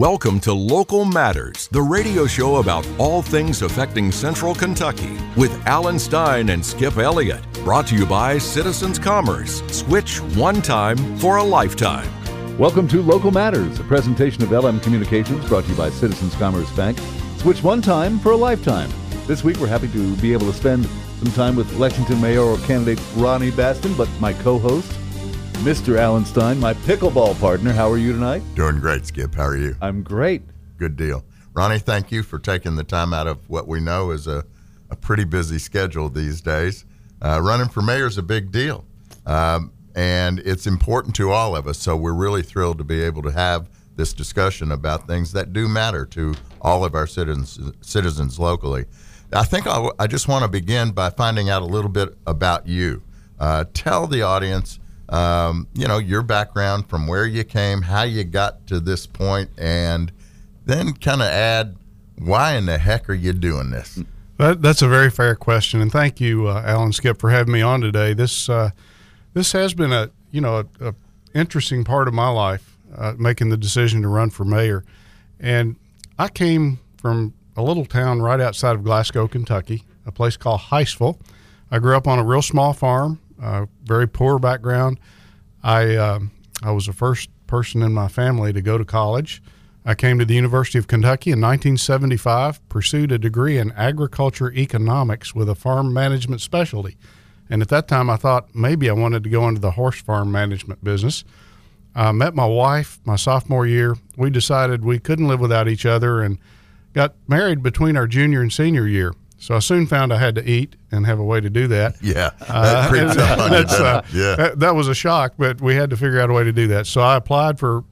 Welcome to Local Matters, the radio show about all things affecting Central Kentucky, with Alan Stein and Skip Elliott. Brought to you by Citizens Commerce. Switch one time for a lifetime. Welcome to Local Matters, a presentation of LM Communications brought to you by Citizens Commerce Bank. Switch one time for a lifetime. This week we're happy to be able to spend some time with Lexington mayoral candidate Ronnie Bastin, but my co-host, Mr. Alan Stein, my pickleball partner. How are you tonight? Doing great, Skip. How are you? I'm great. Good deal. Ronnie, thank you for taking the time out of what we know is a, a pretty busy schedule these days. Uh, running for mayor is a big deal, um, and it's important to all of us. So we're really thrilled to be able to have this discussion about things that do matter to all of our citizens citizens locally. I think I'll, i just want to begin by finding out a little bit about you. Uh, tell the audience um, you know, your background from where you came, how you got to this point, and then kind of add why in the heck are you doing this? That, that's a very fair question, and thank you, uh, Alan Skip, for having me on today. This uh, this has been a you know a, a interesting part of my life, uh, making the decision to run for mayor, and I came from a little town right outside of Glasgow, Kentucky, a place called Hiseville. I grew up on a real small farm uh, very poor background. I uh, I was the first person in my family to go to college. I came to the University of Kentucky in 1975, pursued a degree in agriculture economics with a farm management specialty. And at that time, I thought maybe I wanted to go into the horse farm management business. I met my wife my sophomore year. We decided we couldn't live without each other and got married between our junior and senior year. So I soon found I had to eat and have a way to do that. Yeah, that uh, up on you. Uh, yeah, that, that, was a shock, but we had to figure out a way to do that. So I applied for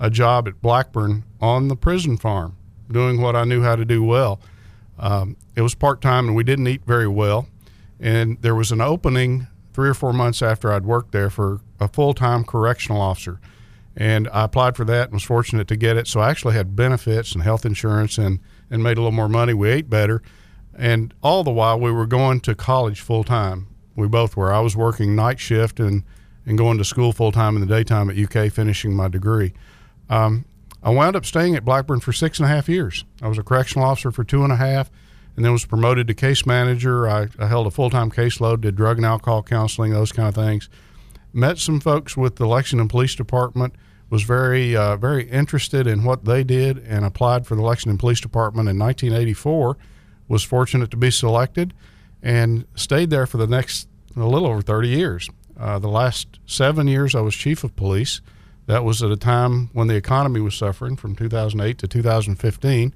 a job at Blackburn on the prison farm, doing what I knew how to do well. Um, it was part time, and we didn't eat very well. And there was an opening three or four months after I'd worked there for a full time correctional officer. And I applied for that and was fortunate to get it. So I actually had benefits and health insurance and, and made a little more money. We ate better and all the while, we were going to college full time. We both were. I was working night shift and, and going to school full time in the daytime at UK, finishing my degree. Um, I wound up staying at Blackburn for six and a half years. I was a correctional officer for two and a half, and then was promoted to case manager. I, I held a full time caseload, did drug and alcohol counseling, those kind of things. Met some folks with the Lexington Police Department. Was very uh, very interested in what they did, and applied for the Lexington Police Department in 1984 was fortunate to be selected and stayed there for the next a little over 30 years. Uh, the last seven years, I was chief of police. That was at a time when the economy was suffering from 2008 to 2015.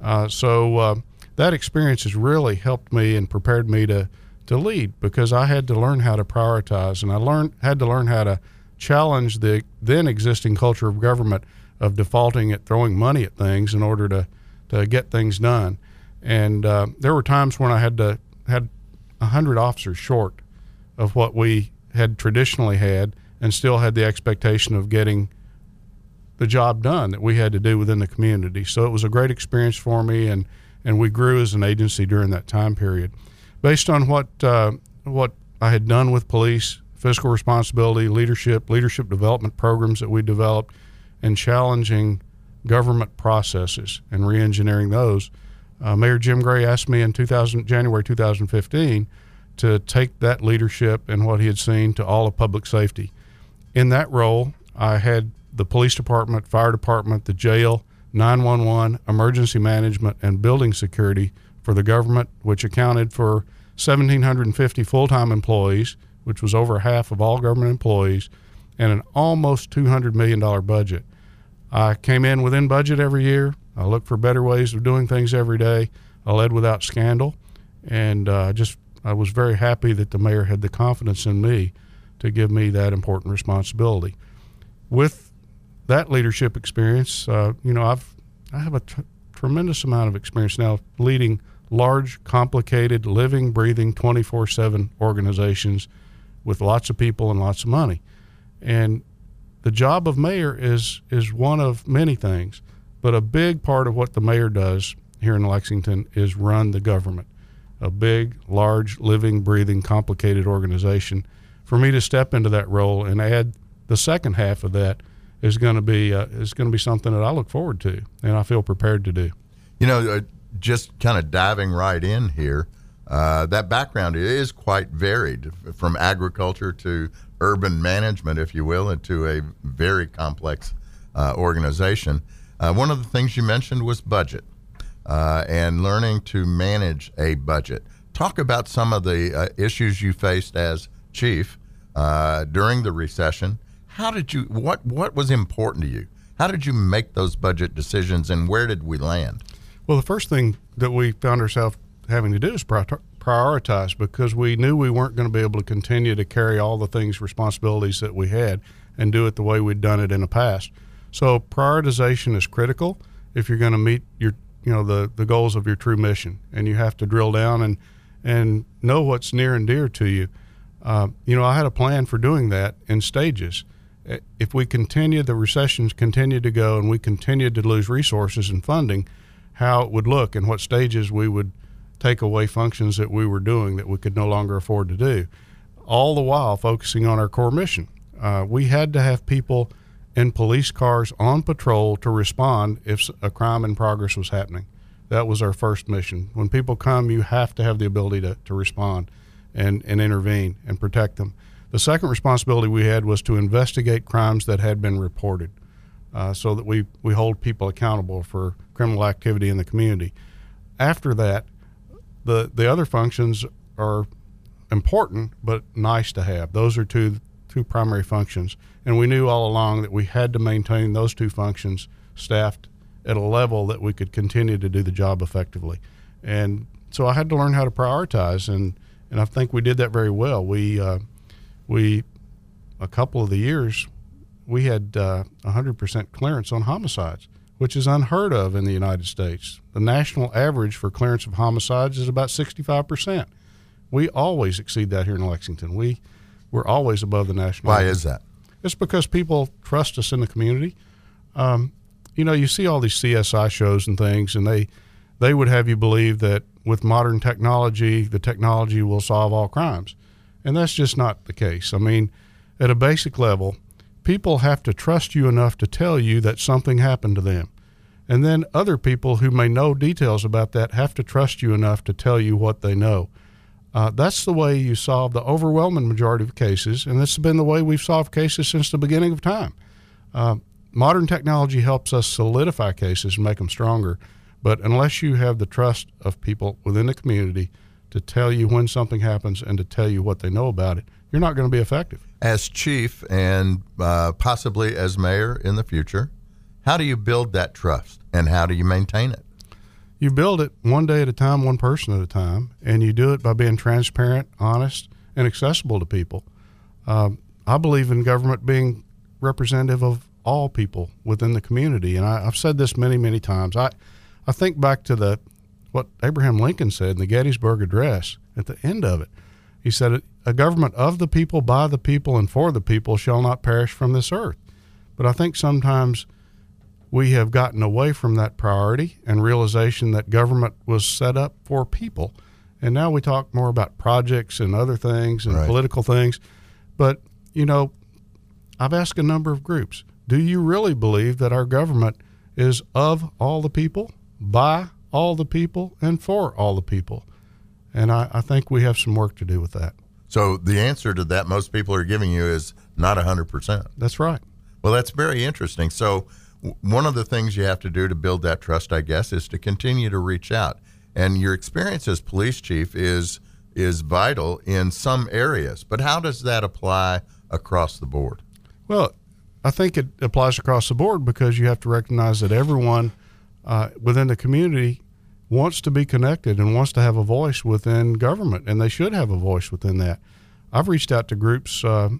Uh, so uh, that experience has really helped me and prepared me to to lead because I had to learn how to prioritize and I learned had to learn how to challenge the then existing culture of government of defaulting at throwing money at things in order to to get things done. And uh, there were times when I had to had a hundred officers short of what we had traditionally had, and still had the expectation of getting the job done that we had to do within the community. So it was a great experience for me, and and we grew as an agency during that time period, based on what uh, what I had done with police, fiscal responsibility, leadership, leadership development programs that we developed, and challenging government processes and reengineering those uh, Mayor Jim Gray asked me in 2000, January 2015 to take that leadership and what he had seen to all of public safety. In that role, I had the police department, fire department, the jail, 911, emergency management, and building security for the government, which accounted for 1,750 full time employees, which was over half of all government employees, and an almost $200 million budget. I came in within budget every year, I look for better ways of doing things every day. I led without scandal, and uh, just I was very happy that the mayor had the confidence in me to give me that important responsibility. With that leadership experience, uh, you know, I've I have a t- tremendous amount of experience now leading large, complicated, living, breathing, 24/7 organizations with lots of people and lots of money, and the job of mayor is is one of many things. But a big part of what the mayor does here in Lexington is run the government, a big, large, living, breathing, complicated organization. For me to step into that role and add the second half of that is going to be uh, is going to be something that I look forward to, and I feel prepared to do. You know, uh, just kind of diving right in here, uh, that background is quite varied from agriculture to urban management, if you will, into a very complex uh, organization. Uh, one of the things you mentioned was budget uh, and learning to manage a budget. Talk about some of the uh, issues you faced as chief uh, during the recession. How did you? What what was important to you? How did you make those budget decisions, and where did we land? Well, the first thing that we found ourselves having to do is prioritize because we knew we weren't going to be able to continue to carry all the things, responsibilities that we had, and do it the way we'd done it in the past. So prioritization is critical if you're going to meet your, you know, the the goals of your true mission, and you have to drill down and and know what's near and dear to you. Uh, you know, I had a plan for doing that in stages. If we continue, the recessions continue to go, and we continue to lose resources and funding, how it would look and what stages we would take away functions that we were doing that we could no longer afford to do, all the while focusing on our core mission. Uh, we had to have people in police cars on patrol to respond if a crime in progress was happening. That was our first mission. When people come, you have to have the ability to, to respond and, and intervene and protect them. The second responsibility we had was to investigate crimes that had been reported uh, so that we, we hold people accountable for criminal activity in the community. After that, the, the other functions are important but nice to have. Those are two, two primary functions. And we knew all along that we had to maintain those two functions staffed at a level that we could continue to do the job effectively. And so I had to learn how to prioritize, and, and I think we did that very well. We, uh, we a couple of the years, we had uh, 100% clearance on homicides, which is unheard of in the United States. The national average for clearance of homicides is about 65%. We always exceed that here in Lexington. We, we're always above the national Why average. is that? It's because people trust us in the community. Um, you know, you see all these CSI shows and things, and they they would have you believe that with modern technology, the technology will solve all crimes, and that's just not the case. I mean, at a basic level, people have to trust you enough to tell you that something happened to them. And then other people who may know details about that have to trust you enough to tell you what they know. Uh, that's the way you solve the overwhelming majority of cases, and this has been the way we've solved cases since the beginning of time. Uh, modern technology helps us solidify cases and make them stronger, but unless you have the trust of people within the community to tell you when something happens and to tell you what they know about it, you're not going to be effective. As chief and uh, possibly as mayor in the future, how do you build that trust and how do you maintain it? You build it one day at a time, one person at a time, and you do it by being transparent, honest, and accessible to people. Um, I believe in government being representative of all people within the community, and I, have said this many, many times. I, I think back to the what Abraham Lincoln said in the Gettysburg Address at the end of it. He said, "A government of the people, by the people, and for the people shall not perish from this earth." But I think sometimes we have gotten away from that priority and realization that government was set up for people. And now we talk more about projects and other things and right. political things. But, you know, I've asked a number of groups do you really believe that our government is of all the people, by all the people, and for all the people? And I, I think we have some work to do with that. So the answer to that most people are giving you is not 100%. That's right. Well, that's very interesting. So, one of the things you have to do to build that trust, I guess, is to continue to reach out. And your experience as police chief is is vital in some areas, but how does that apply across the board? Well, I think it applies across the board because you have to recognize that everyone uh, within the community wants to be connected and wants to have a voice within government, and they should have a voice within that. I've reached out to groups uh,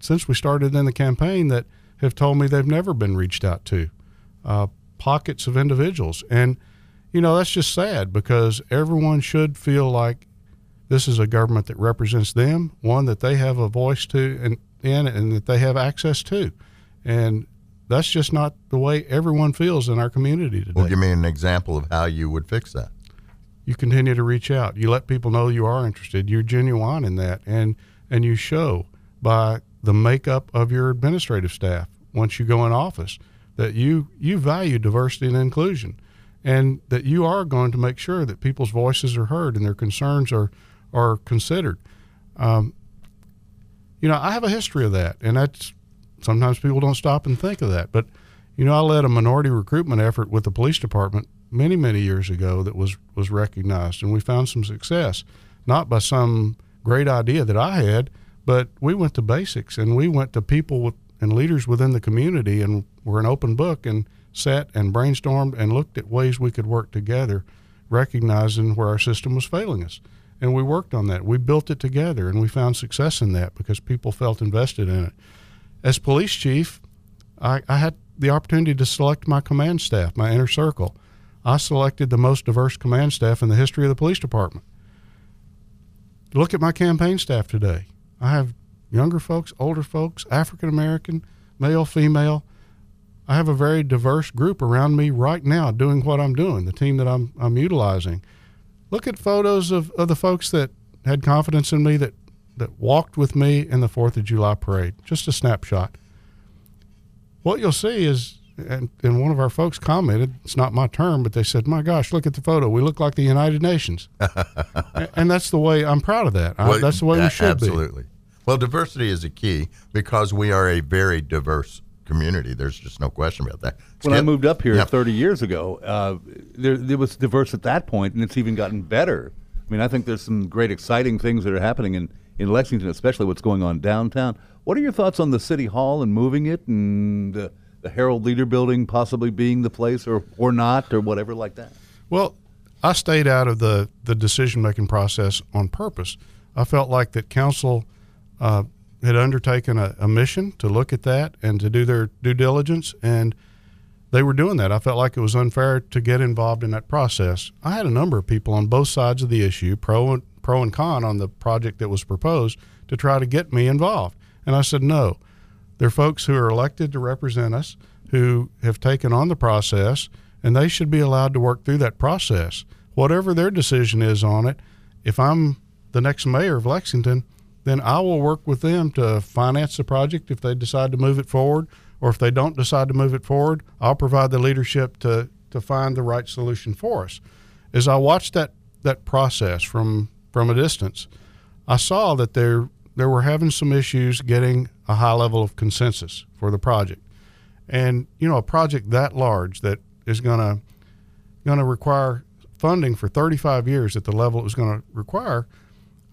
since we started in the campaign that have told me they've never been reached out to, uh, pockets of individuals. And, you know, that's just sad because everyone should feel like this is a government that represents them, one that they have a voice to and in and that they have access to. And that's just not the way everyone feels in our community today. Well, give me an example of how you would fix that. You continue to reach out. You let people know you are interested. You're genuine in that, and and you show by the makeup of your administrative staff. Once you go in office that you you value diversity and inclusion, and that you are going to make sure that people's voices are heard and their concerns are are considered. Um, you know, I have a history of that, and that's sometimes people don't stop and think of that. But you know, I led a minority recruitment effort with the police department many many years ago that was was recognized, and we found some success, not by some great idea that I had, but we went to basics and we went to people with and leaders within the community and were an open book and sat and brainstormed and looked at ways we could work together, recognizing where our system was failing us. And we worked on that. We built it together and we found success in that because people felt invested in it. As police chief, I, I had the opportunity to select my command staff, my inner circle. I selected the most diverse command staff in the history of the police department. Look at my campaign staff today. I have younger folks, older folks, African American, male, female. I have a very diverse group around me right now doing what I'm doing, the team that I'm, I'm utilizing. Look at photos of, of the folks that had confidence in me that, that walked with me in the 4th of July parade. Just a snapshot. What you'll see is, and, and one of our folks commented, it's not my term, but they said, My gosh, look at the photo. We look like the United Nations. and that's the way I'm proud of that. Well, I, that's the way we should absolutely. be. Absolutely. Well, diversity is a key because we are a very diverse community. There's just no question about that. Skip? When I moved up here 30 years ago, uh, there, there was diverse at that point, and it's even gotten better. I mean, I think there's some great, exciting things that are happening in, in Lexington, especially what's going on downtown. What are your thoughts on the city hall and moving it, and the, the Herald-Leader Building possibly being the place, or or not, or whatever like that? Well, I stayed out of the the decision making process on purpose. I felt like that council uh, had undertaken a, a, mission to look at that and to do their due diligence, and they were doing that. I felt like it was unfair to get involved in that process. I had a number of people on both sides of the issue, pro and pro and con, on the project that was proposed to try to get me involved, and I said no. They're folks who are elected to represent us, who have taken on the process, and they should be allowed to work through that process. Whatever their decision is on it, if I'm the next mayor of Lexington, then I will work with them to finance the project if they decide to move it forward, or if they don't decide to move it forward, I'll provide the leadership to to find the right solution for us. As I watched that that process from from a distance, I saw that there there were having some issues getting a high level of consensus for the project. And you know, a project that large that is going to going to require funding for 35 years at the level it was going to require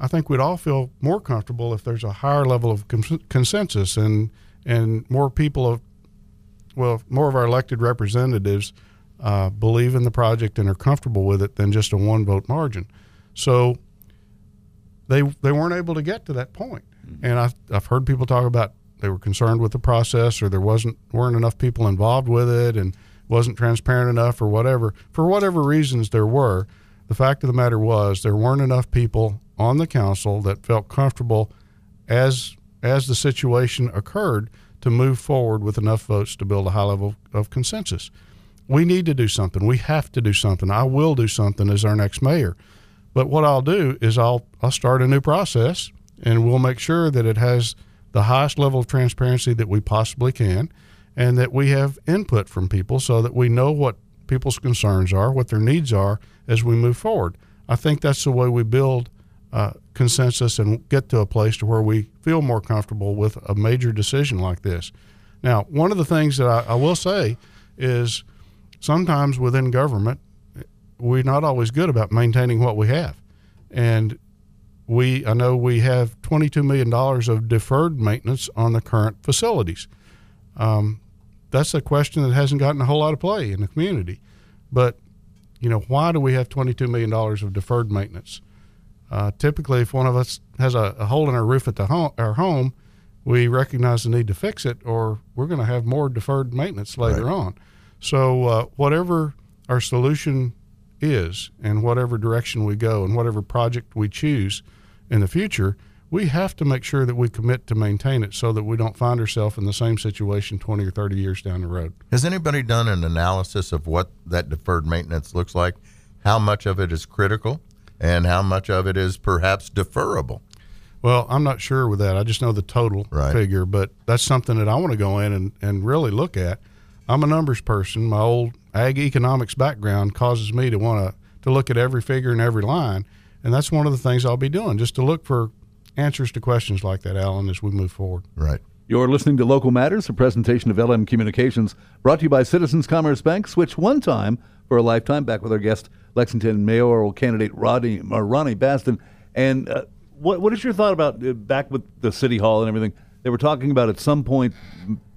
I think we'd all feel more comfortable if there's a higher level of consensus and and more people of well more of our elected representatives uh, believe in the project and are comfortable with it than just a one vote margin. So they they weren't able to get to that point. Mm-hmm. and I've I've heard people talk about they were concerned with the process or there wasn't weren't enough people involved with it and wasn't transparent enough or whatever for whatever reasons there were. The fact of the matter was there weren't enough people on the council that felt comfortable as as the situation occurred to move forward with enough votes to build a high level of consensus. We need to do something. We have to do something. I will do something as our next mayor. But what I'll do is I'll I'll start a new process and we'll make sure that it has the highest level of transparency that we possibly can and that we have input from people so that we know what people's concerns are, what their needs are as we move forward. I think that's the way we build uh, consensus and get to a place to where we feel more comfortable with a major decision like this. Now, one of the things that I, I will say is sometimes within government, we're not always good about maintaining what we have. And we, I know we have $22 million of deferred maintenance on the current facilities. Um, that's a question that hasn't gotten a whole lot of play in the community. But, you know, why do we have $22 million of deferred maintenance? Uh, typically, if one of us has a, a, hole in our roof at the home, our home, we recognize the need to fix it, or we're going to have more deferred maintenance later right. on. So, uh, whatever our solution is, and whatever direction we go, and whatever project we choose in the future, we have to make sure that we commit to maintain it so that we don't find ourselves in the same situation 20 or 30 years down the road. Has anybody done an analysis of what that deferred maintenance looks like? How much of it is critical? And how much of it is perhaps deferrable? Well, I'm not sure with that. I just know the total Right. figure, but that's something that I want to go in and, and really look at. I'm a numbers person. My old ag economics background causes me to want to to look at every figure and every line, and that's one of the things I'll be doing, just to look for answers to questions like that, Alan, as we move forward. Right. You're listening to Local Matters, a presentation of LM Communications, brought to you by Citizens Commerce Bank. Switch one time for a lifetime. Back with our guest, Lexington mayoral candidate Rodney, uh, Ronnie Bastin. And uh, what what is your thought about uh, back with the city hall and everything? They were talking about at some point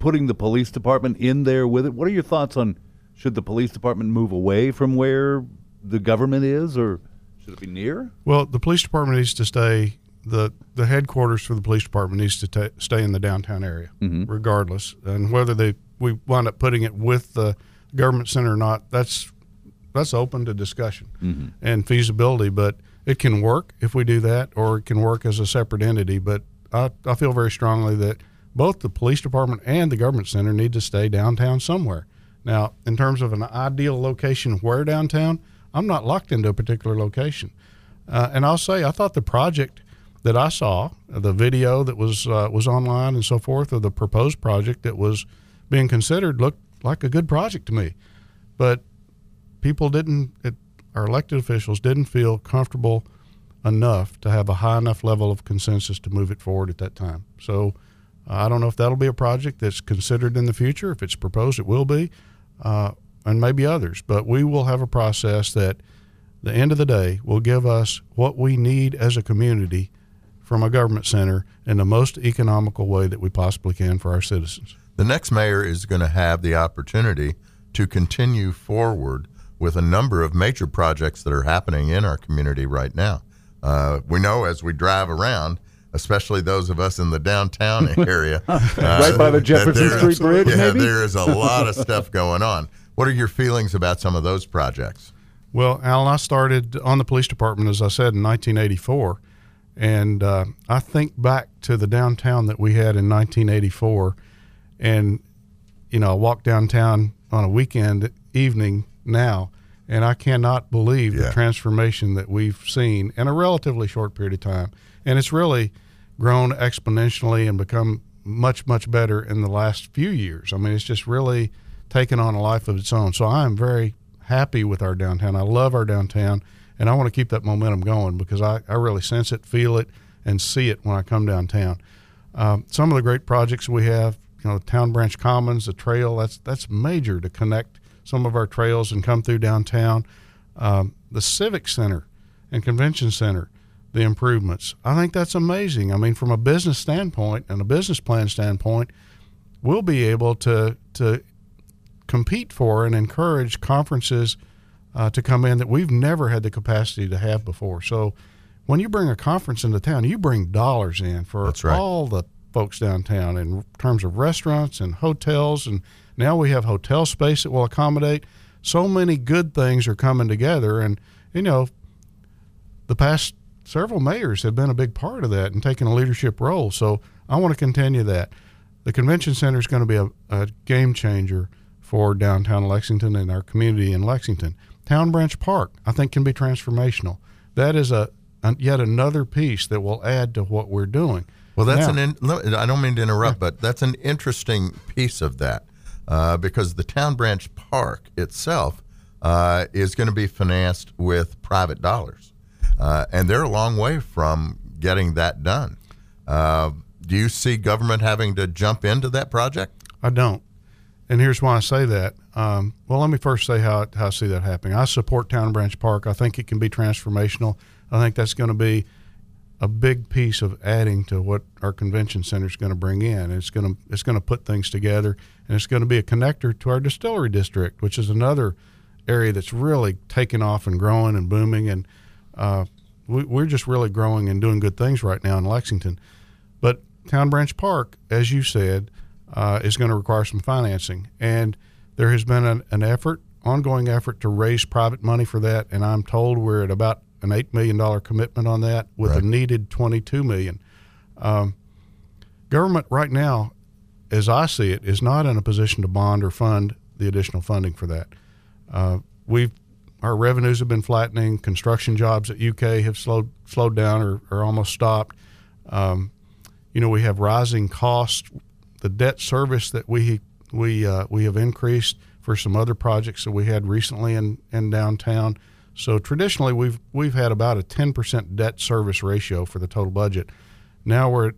putting the police department in there with it. What are your thoughts on should the police department move away from where the government is, or should it be near? Well, the police department needs to stay. the The headquarters for the police department needs to ta stay in the downtown area, regardless. And whether they we wind up putting it with the government center or not, that's that's open to discussion and feasibility. But it can work if we do that, or it can work as a separate entity. But I, I feel very strongly that both the police department and the government center need to stay downtown somewhere. Now, in terms of an ideal location where downtown, I'm not locked into a particular location. Uh, and I'll say, I thought the project that I saw, the video that was uh, was online and so forth, of the proposed project that was being considered, looked like a good project to me. But people didn't, it, our elected officials didn't feel comfortable enough to have a high enough level of consensus to move it forward at that time. So uh, I don't know if that'll be a project that's considered in the future. If it's proposed, it will be, uh, and maybe others. But we will have a process that, the end of the day, will give us what we need as a community from a government center in the most economical way that we possibly can for our citizens. The next mayor is going to have the opportunity to continue forward with a number of major projects that are happening in our community right now. Uh, we know as we drive around, especially those of us in the downtown area, uh, Right by the Jefferson Street Bridge, Yeah, maybe? there is a lot of stuff going on. What are your feelings about some of those projects? Well, Alan, I started on the police department, as I said, in 1984. And uh, I think back to the downtown that we had in 1984. And, you know, I walk downtown on a weekend evening now, and I cannot believe Yeah. the transformation that we've seen in a relatively short period of time. And it's really grown exponentially and become much, much better in the last few years. I mean, it's just really taken on a life of its own. So I am very happy with our downtown. I love our downtown, and I want to keep that momentum going because I, I really sense it, feel it, and see it when I come downtown. Um, some of the great projects we have, you know, Town Branch Commons, the trail, that's that's major to connect some of our trails and come through downtown. Um, the Civic Center and Convention Center, the improvements. I think that's amazing. I mean, from a business standpoint and a business plan standpoint, we'll be able to to compete for and encourage conferences uh, to come in that we've never had the capacity to have before. So when you bring a conference into town, you bring dollars in for right. all the folks downtown in terms of restaurants and hotels. And now we have hotel space that will accommodate. So many good things are coming together. And, you know, the past several mayors have been a big part of that and taken a leadership role. So I want to continue that. The convention center is going to be a, a game changer for downtown Lexington and our community in Lexington. Town Branch Park, I think, can be transformational. That is a, an yet another piece that will add to what we're doing. Well, that's Now- an. In, I don't mean to interrupt, but that's an interesting piece of that uh, because the Town Branch Park itself uh, is going to be financed with private dollars, uh, and they're a long way from getting that done. Uh, do you see government having to jump into that project? I don't. And here's why I say that. Um, well, let me first say how, how I see that happening. I support Town Branch Park. I think it can be transformational. I think that's going to be a big piece of adding to what our convention center is going to bring in. It's going to it's going to put things together, and it's going to be a connector to our distillery district, which is another area that's really taking off and growing and booming. And uh, we, we're just really growing and doing good things right now in Lexington. But Town Branch Park, as you said, uh, is going to require some financing. And there has been an, an effort, ongoing effort to raise private money for that. And I'm told we're at about an $8 million commitment on that with Right. a needed 22 million. Um, government right now, as I see it, is not in a position to bond or fund the additional funding for that. Uh, we've our revenues have been flattening. Construction jobs at UK have slowed slowed down or, or almost stopped. Um, you know, we have rising costs. The debt service that we we uh, we have increased for some other projects that we had recently in, in downtown. So traditionally, we've we've had about a 10% debt service ratio for the total budget. Now we're at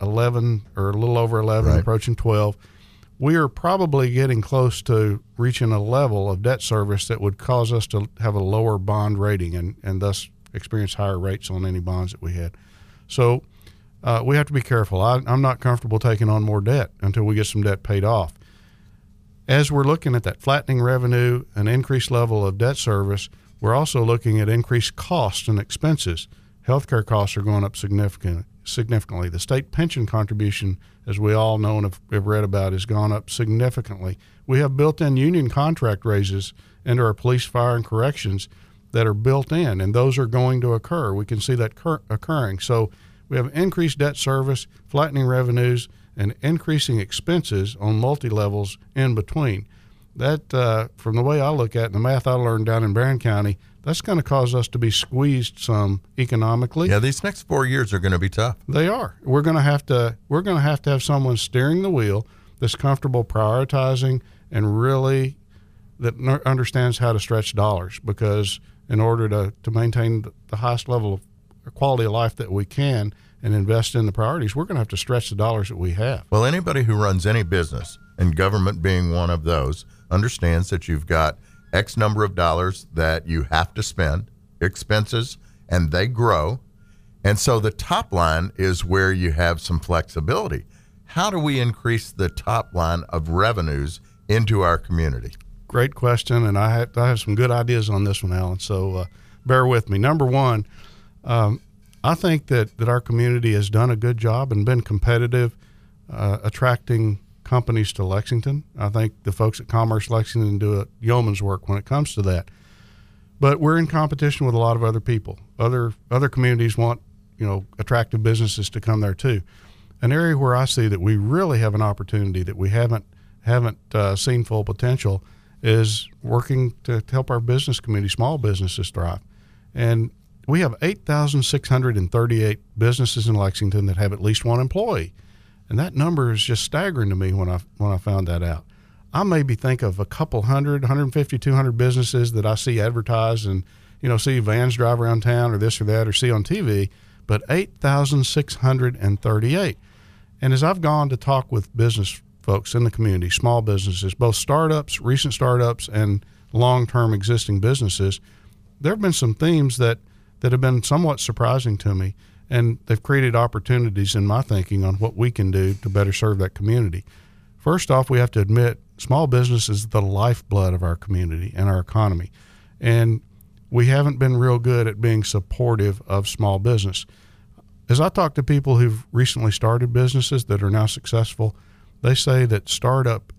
11 or a little over 11, right. approaching 12. We are probably getting close to reaching a level of debt service that would cause us to have a lower bond rating and, and thus experience higher rates on any bonds that we had. So uh, we have to be careful. I, I'm not comfortable taking on more debt until we get some debt paid off. As we're looking at that flattening revenue, an increased level of debt service, we're also looking at increased costs and expenses. Healthcare costs are going up significantly significantly. The state pension contribution, as we all know and have, have read about, has gone up significantly. We have built in union contract raises into our police, fire, and corrections that are built in, and those are going to occur. We can see that cur- occurring. So we have increased debt service, flattening revenues, and increasing expenses on multi levels in between. That, uh, from the way I look at it, the math I learned down in Barren County, that's going to cause us to be squeezed some economically. Yeah, these next four years are going to be tough. They are. We're going to have to. We're going to have to have someone steering the wheel that's comfortable prioritizing and really that understands how to stretch dollars because in order to, to maintain the highest level of quality of life that we can and invest in the priorities, we're going to have to stretch the dollars that we have. Well, anybody who runs any business, and government being one of those, understands that you've got X number of dollars that you have to spend, expenses, and they grow. And so the top line is where you have some flexibility. How do we increase the top line of revenues into our community? Great question, and I have, I have some good ideas on this one, Alan. So uh, bear with me. Number one, um, I think that, that our community has done a good job and been competitive, uh, attracting companies to Lexington. I think the folks at Commerce Lexington do a yeoman's work when it comes to that. But we're in competition with a lot of other people. Other other communities want you know attractive businesses to come there too. An area where I see that we really have an opportunity that we haven't haven't uh, seen full potential is working to, to help our business community, small businesses thrive. And we have 8,638 businesses in Lexington that have at least one employee. And that number is just staggering to me when I when I found that out. I maybe think of a couple hundred, 150, 200 businesses that I see advertised and you know see vans drive around town or this or that or see on TV, but 8,638. And as I've gone to talk with business folks in the community, small businesses, both startups, recent startups, and long-term existing businesses, there have been some themes that that have been somewhat surprising to me and they've created opportunities in my thinking on what we can do to better serve that community. First off, we have to admit small business is the lifeblood of our community and our economy. And we haven't been real good at being supportive of small business. As I talk to people who've recently started businesses that are now successful, they say that startup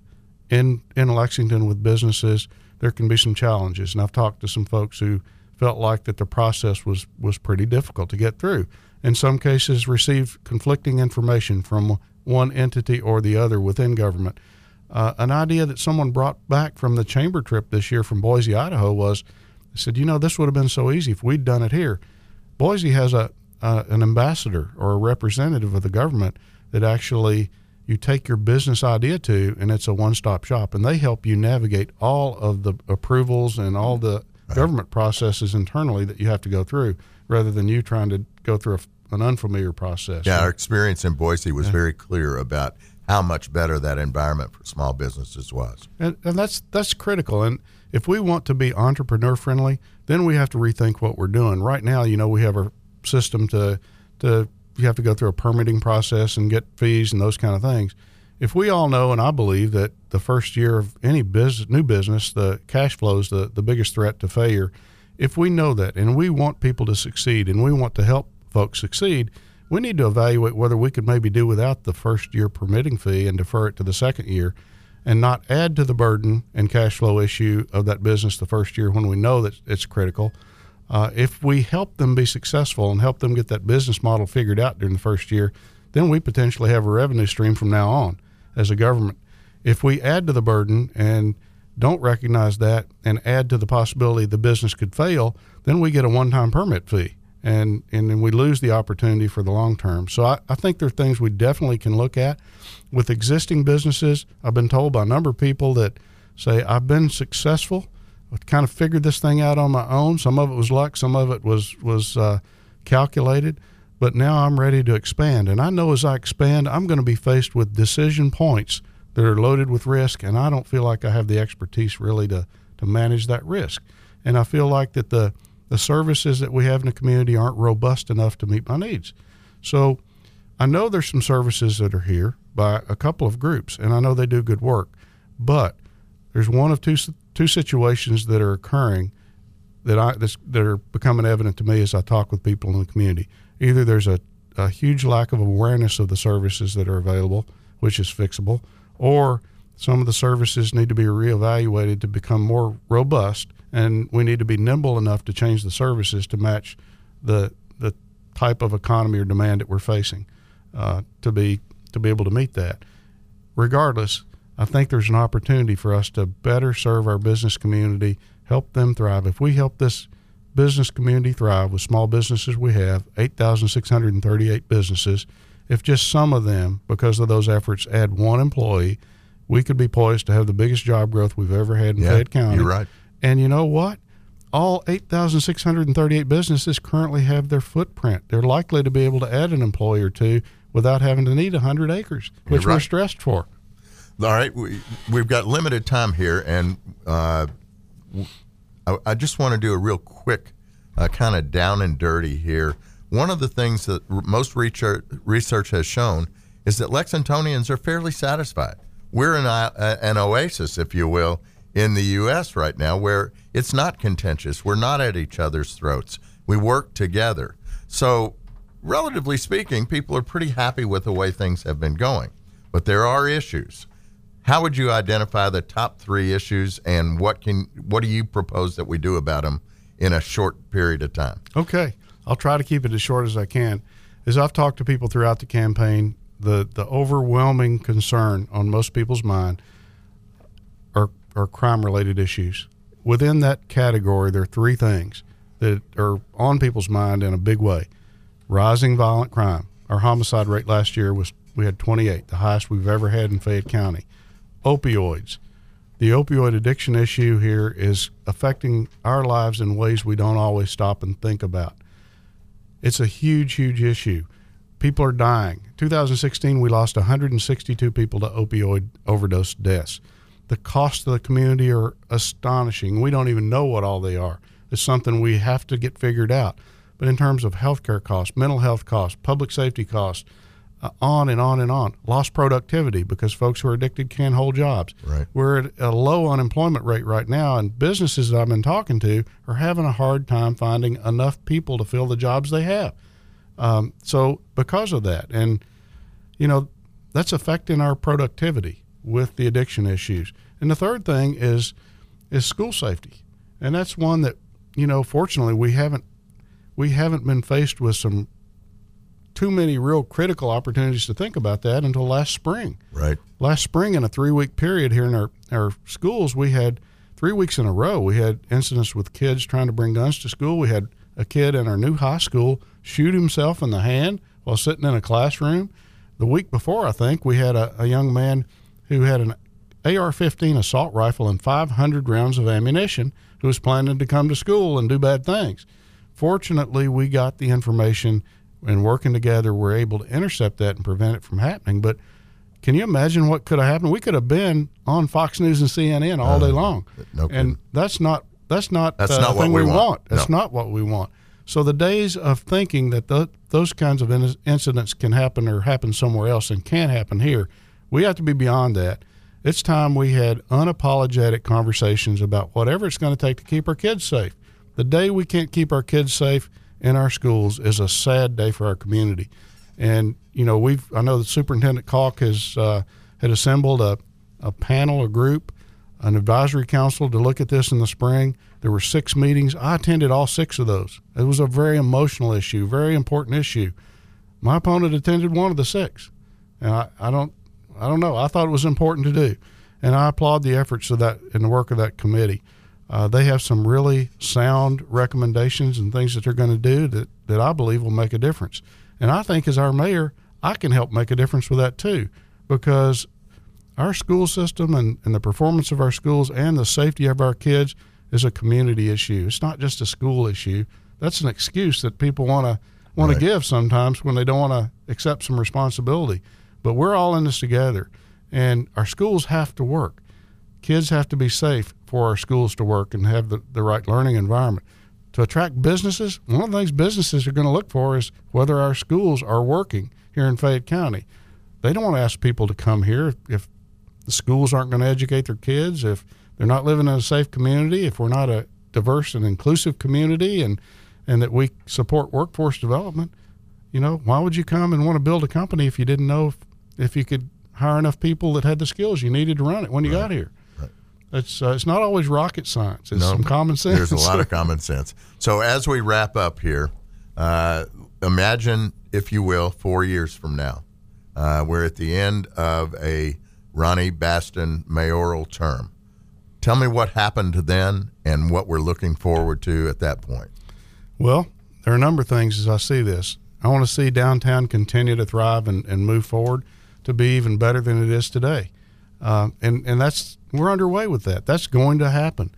in in Lexington with businesses, there can be some challenges. And I've talked to some folks who felt like that the process was was pretty difficult to get through in some cases receive conflicting information from one entity or the other within government. Uh, an idea that someone brought back from the chamber trip this year from Boise, Idaho was, they said, you know, this would have been so easy if we'd done it here. Boise has a uh, an ambassador or a representative of the government that actually you take your business idea to, and it's a one-stop shop, and they help you navigate all of the approvals and all the right. government processes internally that you have to go through, rather than you trying to go through a, an unfamiliar process. Yeah, our experience in Boise was yeah. very clear about how much better that environment for small businesses was. And, and that's that's critical. And if we want to be entrepreneur friendly, then we have to rethink what we're doing. Right now, you know, we have a system to to you have to go through a permitting process and get fees and those kind of things. If we all know, and I believe that the first year of any business, new business, the cash flow is the, the biggest threat to failure. If we know that and we want people to succeed and we want to help folks succeed, we need to evaluate whether we could maybe do without the first year permitting fee and defer it to the second year and not add to the burden and cash flow issue of that business the first year when we know that it's critical. Uh, if we help them be successful and help them get that business model figured out during the first year, then we potentially have a revenue stream from now on as a government. If we add to the burden and don't recognize that and add to the possibility the business could fail, then we get a one time permit fee and and then we lose the opportunity for the long term. So I, I think there are things we definitely can look at with existing businesses. I've been told by a number of people that say I've been successful, I've kind of figured this thing out on my own. Some of it was luck, some of it was was uh, calculated, but now I'm ready to expand. And I know as I expand, I'm going to be faced with decision points that are loaded with risk, and I don't feel like I have the expertise really to to manage that risk. And I feel like that the the services that we have in the community aren't robust enough to meet my needs. So I know there's some services that are here by a couple of groups, and I know they do good work, but there's one of two two situations that are occurring that I that are becoming evident to me as I talk with people in the community. Either there's a, a huge lack of awareness of the services that are available, which is fixable, or some of the services need to be reevaluated to become more robust and we need to be nimble enough to change the services to match the the type of economy or demand that we're facing uh, to be to be able to meet that. Regardless, I think there's an opportunity for us to better serve our business community, help them thrive. If we help this business community thrive with small businesses we have, 8,638 businesses, if just some of them, because of those efforts, add one employee, we could be poised to have the biggest job growth we've ever had in yeah, Fayette County. You're right. And you know what? All 8,638 businesses currently have their footprint. They're likely to be able to add an employee or two without having to need 100 acres, which right. we're stressed for. All right. We, we've got limited time here, and uh, I, I, just want to do a real quick uh, kind of down and dirty here. One of the things that most research, has shown is that Lexingtonians are fairly satisfied. We're an, uh, an oasis, if you will, in the U.S. right now where it's not contentious. We're not at each other's throats. We work together. So, relatively speaking, people are pretty happy with the way things have been going. But there are issues. How would you identify the top three issues, and what can what do you propose that we do about them in a short period of time? Okay, I'll try to keep it as short as I can. As I've talked to people throughout the campaign, the the overwhelming concern on most people's mind are are crime related issues. Within that category, there are three things that are on people's mind in a big way rising violent crime. Our homicide rate last year was we had 28, the highest we've ever had in Fayette County. Opioids. The opioid addiction issue here is affecting our lives in ways we don't always stop and think about. It's a huge, huge issue. People are dying. 2016, we lost 162 people to opioid overdose deaths. The costs to the community are astonishing. We don't even know what all they are. It's something we have to get figured out. But in terms of healthcare costs, mental health costs, public safety costs, uh, on and on and on. Lost productivity because folks who are addicted can't hold jobs. Right. We're at a low unemployment rate right now, and businesses that I've been talking to are having a hard time finding enough people to fill the jobs they have. Um, so because of that, and you know, that's affecting our productivity with the addiction issues. And the third thing is is school safety, and that's one that you know, fortunately, we haven't we haven't been faced with some too many real critical opportunities to think about that until last spring. Right. Last spring, in a three week period here in our, our schools, we had three weeks in a row. We had incidents with kids trying to bring guns to school. We had a kid in our new high school shoot himself in the hand while sitting in a classroom. The week before, I think, we had a, a young man who had an AR 15 assault rifle and 500 rounds of ammunition who was planning to come to school and do bad things. Fortunately, we got the information and working together, we're able to intercept that and prevent it from happening. But can you imagine what could have happened? We could have been on Fox News and CNN all day uh, long, no and that's not that's not that's uh, not what we, we want. want. That's no. not what we want. So the days of thinking that the, those kinds of in- incidents can happen or happen somewhere else and can't happen here we have to be beyond that. It's time we had unapologetic conversations about whatever it's going to take to keep our kids safe. The day we can't keep our kids safe in our schools is a sad day for our community. And you know, we've I know the superintendent Caulk has uh, had assembled a, a panel, a group, an advisory council to look at this in the spring. There were six meetings. I attended all six of those. It was a very emotional issue, very important issue. My opponent attended one of the six, and I, I don't I don't know. I thought it was important to do, and I applaud the efforts of that and the work of that committee. Uh, they have some really sound recommendations and things that they're going to do that, that I believe will make a difference. And I think as our mayor, I can help make a difference with that too, because our school system and, and the performance of our schools and the safety of our kids is a community issue. It's not just a school issue. That's an excuse that people want to want Right. to give sometimes when they don't want to accept some responsibility. But we're all in this together, and our schools have to work. Kids have to be safe for our schools to work and have the, the right learning environment. To attract businesses, one of the things businesses are going to look for is whether our schools are working here in Fayette County. They don't want to ask people to come here if the schools aren't going to educate their kids, if they're not living in a safe community, if we're not a diverse and inclusive community, and and that we support workforce development. You know, why would you come and want to build a company if you didn't know if, if you could hire enough people that had the skills you needed to run it when you got here? It's uh, it's not always rocket science. It's No, some common sense. There's a lot of common sense. So as we wrap up here, uh, imagine, if you will, four years from now, uh, we're at the end of a Ronnie Bastin mayoral term. Tell me what happened then and what we're looking forward to at that point. Well, there are a number of things as I see this. I want to see downtown continue to thrive and, and move forward to be even better than it is today. Um, and, and that's we're underway with that. That's going to happen.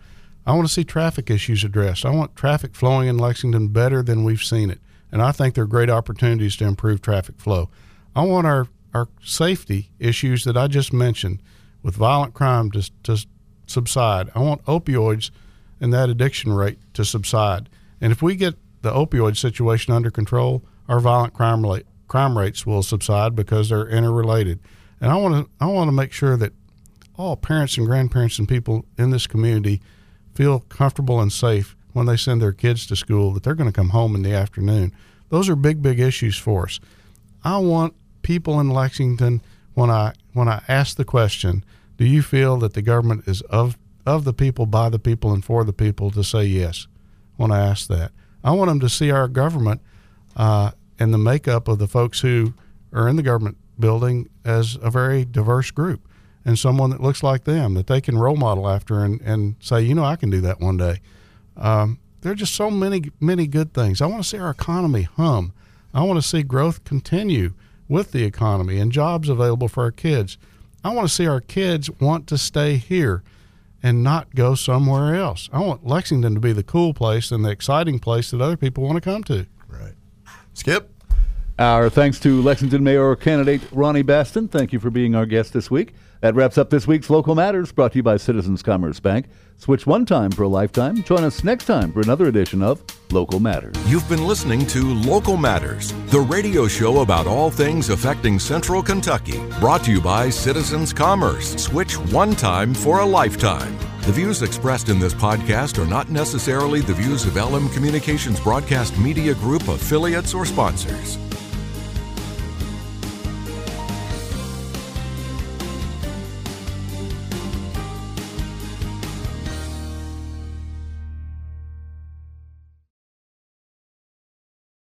I want to see traffic issues addressed. I want traffic flowing in Lexington better than we've seen it. And I think there are great opportunities to improve traffic flow. I want our, our safety issues that I just mentioned with violent crime to, to subside. I want opioids and that addiction rate to subside. And if we get the opioid situation under control, our violent crime rate, crime rates will subside because they're interrelated. And I want to I want to make sure that all parents and grandparents and people in this community feel comfortable and safe when they send their kids to school that they're going to come home in the afternoon. Those are big big issues for us. I want people in Lexington when I when I ask the question, do you feel that the government is of of the people, by the people, and for the people to say yes when I ask that. I want them to see our government uh, and the makeup of the folks who are in the government building as a very diverse group and someone that looks like them that they can role model after and, and say, you know, I can do that one day. Um, there are just so many, many good things. I want to see our economy hum. I want to see growth continue with the economy and jobs available for our kids. I want to see our kids want to stay here and not go somewhere else. I want Lexington to be the cool place and the exciting place that other people want to come to. Right. Skip? Our thanks to Lexington Mayor candidate Ronnie Bastin. Thank you for being our guest this week. That wraps up this week's Local Matters, brought to you by Citizens Commerce Bank. Switch one time for a lifetime. Join us next time for another edition of Local Matters. You've been listening to Local Matters, the radio show about all things affecting Central Kentucky. Brought to you by Citizens Commerce. Switch one time for a lifetime. The views expressed in this podcast are not necessarily the views of LM Communications Broadcast Media Group affiliates or sponsors.